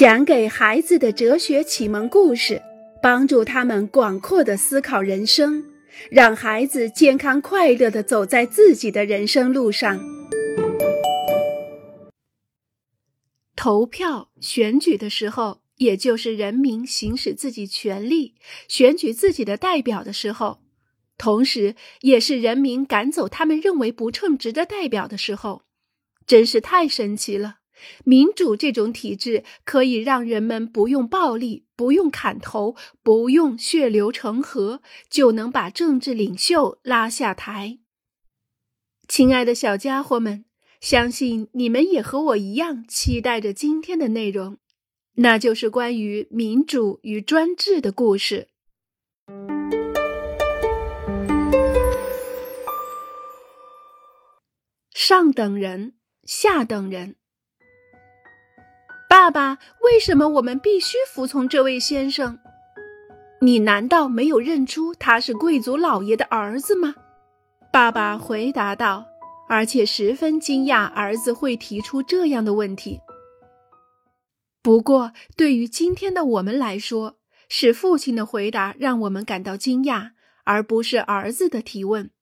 讲给孩子的哲学启蒙故事，帮助他们广阔的思考人生，让孩子健康快乐的走在自己的人生路上。投票选举的时候，也就是人民行使自己权利、选举自己的代表的时候，同时也是人民赶走他们认为不称职的代表的时候，真是太神奇了。民主这种体制可以让人们不用暴力、不用砍头、不用血流成河，就能把政治领袖拉下台。亲爱的小家伙们，相信你们也和我一样期待着今天的内容，那就是关于民主与专制的故事。上等人，下等人。爸爸，为什么我们必须服从这位先生？你难道没有认出他是贵族老爷的儿子吗？爸爸回答道，而且十分惊讶儿子会提出这样的问题。不过，对于今天的我们来说，是父亲的回答让我们感到惊讶，而不是儿子的提问。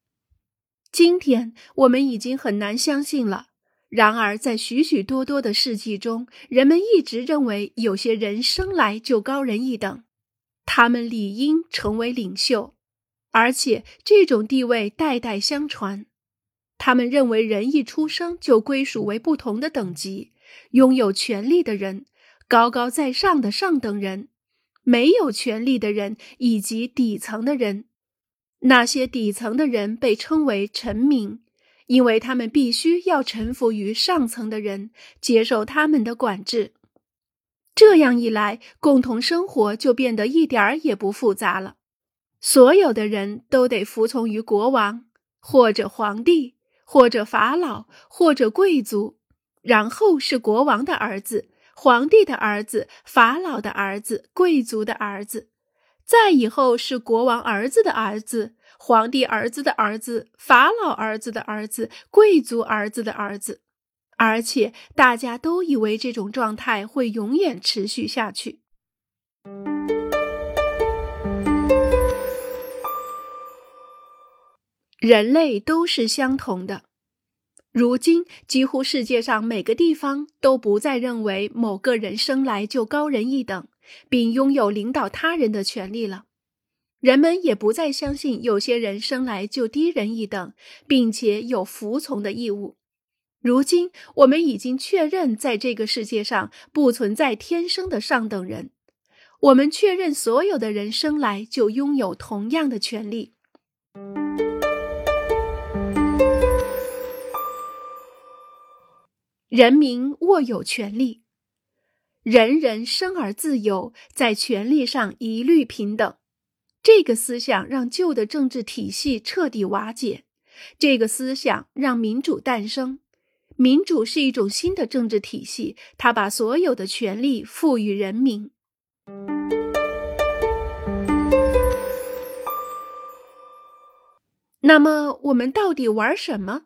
今天我们已经很难相信了。然而，在许许多多的事迹中，人们一直认为有些人生来就高人一等，他们理应成为领袖，而且这种地位代代相传。他们认为人一出生就归属为不同的等级，拥有权力的人、高高在上的上等人、没有权力的人以及底层的人。那些底层的人被称为臣民。因为他们必须要臣服于上层的人，接受他们的管制，这样一来，共同生活就变得一点儿也不复杂了。所有的人都得服从于国王，或者皇帝，或者法老，或者贵族，然后是国王的儿子、皇帝的儿子、法老的儿子、贵族的儿子，再以后是国王儿子的儿子。皇帝儿子的儿子，法老儿子的儿子，贵族儿子的儿子，而且大家都以为这种状态会永远持续下去。人类都是相同的，如今几乎世界上每个地方都不再认为某个人生来就高人一等，并拥有领导他人的权利了。人们也不再相信有些人生来就低人一等，并且有服从的义务。如今，我们已经确认，在这个世界上不存在天生的上等人。我们确认，所有的人生来就拥有同样的权利。人民握有权利，人人生而自由，在权利上一律平等。这个思想让旧的政治体系彻底瓦解，这个思想让民主诞生。民主是一种新的政治体系，它把所有的权利赋予人民。那么，我们到底玩什么？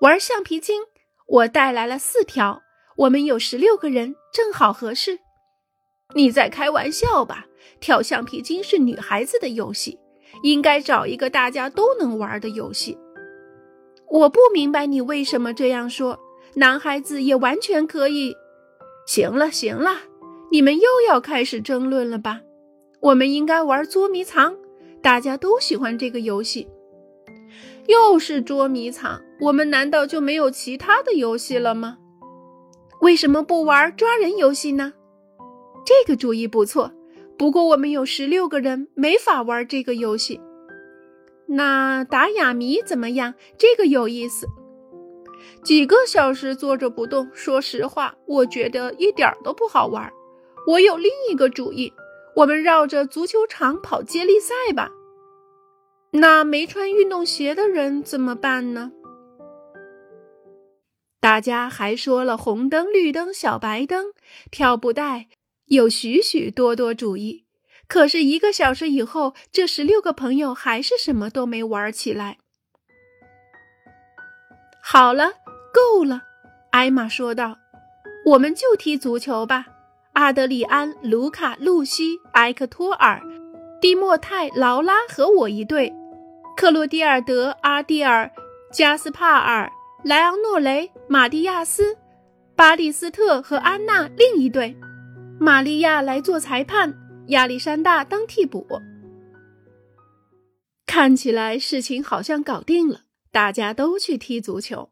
玩橡皮筋。我带来了四条，我们有十六个人，正好合适。你在开玩笑吧？跳橡皮筋是女孩子的游戏，应该找一个大家都能玩的游戏。我不明白你为什么这样说。男孩子也完全可以。行了行了，你们又要开始争论了吧？我们应该玩捉迷藏，大家都喜欢这个游戏。又是捉迷藏，我们难道就没有其他的游戏了吗？为什么不玩抓人游戏呢？这个主意不错，不过我们有十六个人，没法玩这个游戏。那打哑谜怎么样？这个有意思。几个小时坐着不动，说实话，我觉得一点都不好玩。我有另一个主意，我们绕着足球场跑接力赛吧。那没穿运动鞋的人怎么办呢？大家还说了红灯、绿灯、小白灯、跳布带。有许许多多主意，可是一个小时以后，这十六个朋友还是什么都没玩起来。好了，够了，艾玛说道：“我们就踢足球吧。阿德里安、卢卡、露西、埃克托尔、蒂莫泰、劳拉和我一队；克洛蒂尔德、阿蒂尔、加斯帕尔、莱昂诺雷、马蒂亚斯、巴蒂斯特和安娜另一队。玛利亚来做裁判，亚历山大当替补。看起来事情好像搞定了，大家都去踢足球。”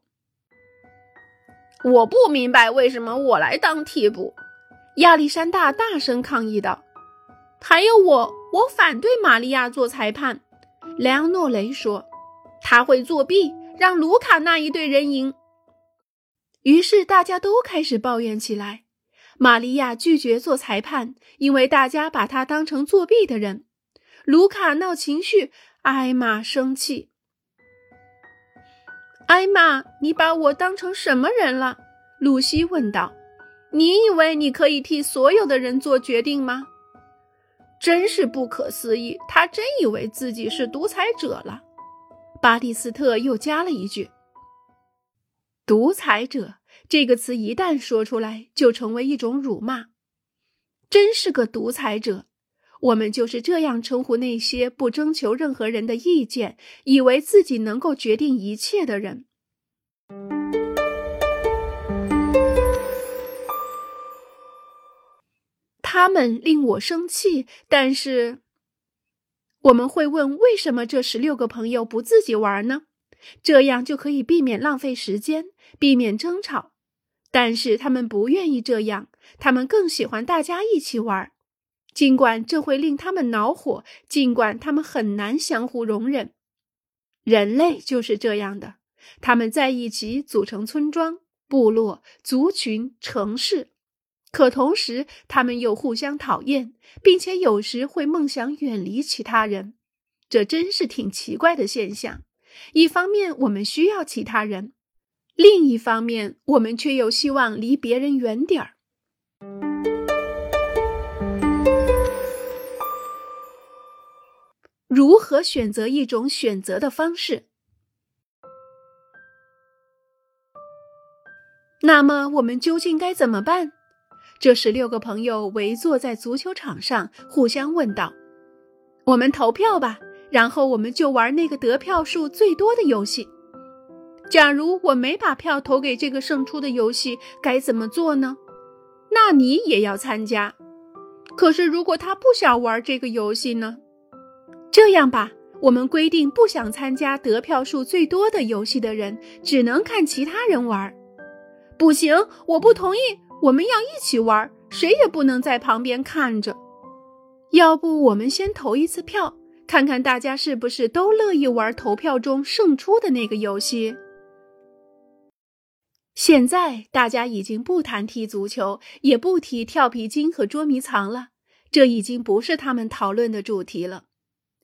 我不明白为什么我来当替补，亚历山大大声抗议道。还有我，我反对玛利亚做裁判。莱昂诺雷说，他会作弊，让卢卡那一队人赢。于是大家都开始抱怨起来。玛利亚拒绝做裁判，因为大家把他当成作弊的人。卢卡闹情绪，艾玛生气。艾玛，你把我当成什么人了？露西问道。你以为你可以替所有的人做决定吗？真是不可思议！他真以为自己是独裁者了。巴蒂斯特又加了一句：“独裁者这个词一旦说出来，就成为一种辱骂。真是个独裁者。”我们就是这样称呼那些不征求任何人的意见，以为自己能够决定一切的人。他们令我生气，但是我们会问：为什么这十六个朋友不自己玩呢？这样就可以避免浪费时间，避免争吵。但是他们不愿意这样，他们更喜欢大家一起玩。尽管这会令他们恼火，尽管他们很难相互容忍，人类就是这样的。他们在一起组成村庄、部落、族群、城市，可同时他们又互相讨厌，并且有时会梦想远离其他人。这真是挺奇怪的现象。一方面，我们需要其他人；另一方面，我们却又希望离别人远点儿。如何选择一种选择的方式？那么我们究竟该怎么办？这十六个朋友围坐在足球场上，互相问道：“我们投票吧，然后我们就玩那个得票数最多的游戏。假如我没把票投给这个胜出的游戏，该怎么做呢？那你也要参加。可是如果他不想玩这个游戏呢？”这样吧，我们规定不想参加得票数最多的游戏的人只能看其他人玩。不行，我不同意。我们要一起玩，谁也不能在旁边看着。要不，我们先投一次票，看看大家是不是都乐意玩投票中胜出的那个游戏。现在大家已经不谈踢足球，也不提跳皮筋和捉迷藏了，这已经不是他们讨论的主题了。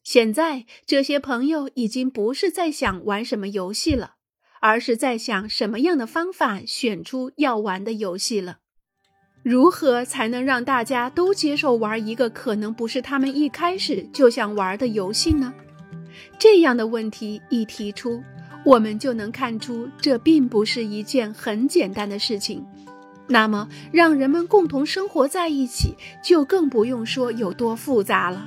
现在这些朋友已经不是在想玩什么游戏了，而是在想什么样的方法选出要玩的游戏了。如何才能让大家都接受玩一个可能不是他们一开始就想玩的游戏呢？这样的问题一提出，我们就能看出这并不是一件很简单的事情。那么，让人们共同生活在一起，就更不用说有多复杂了。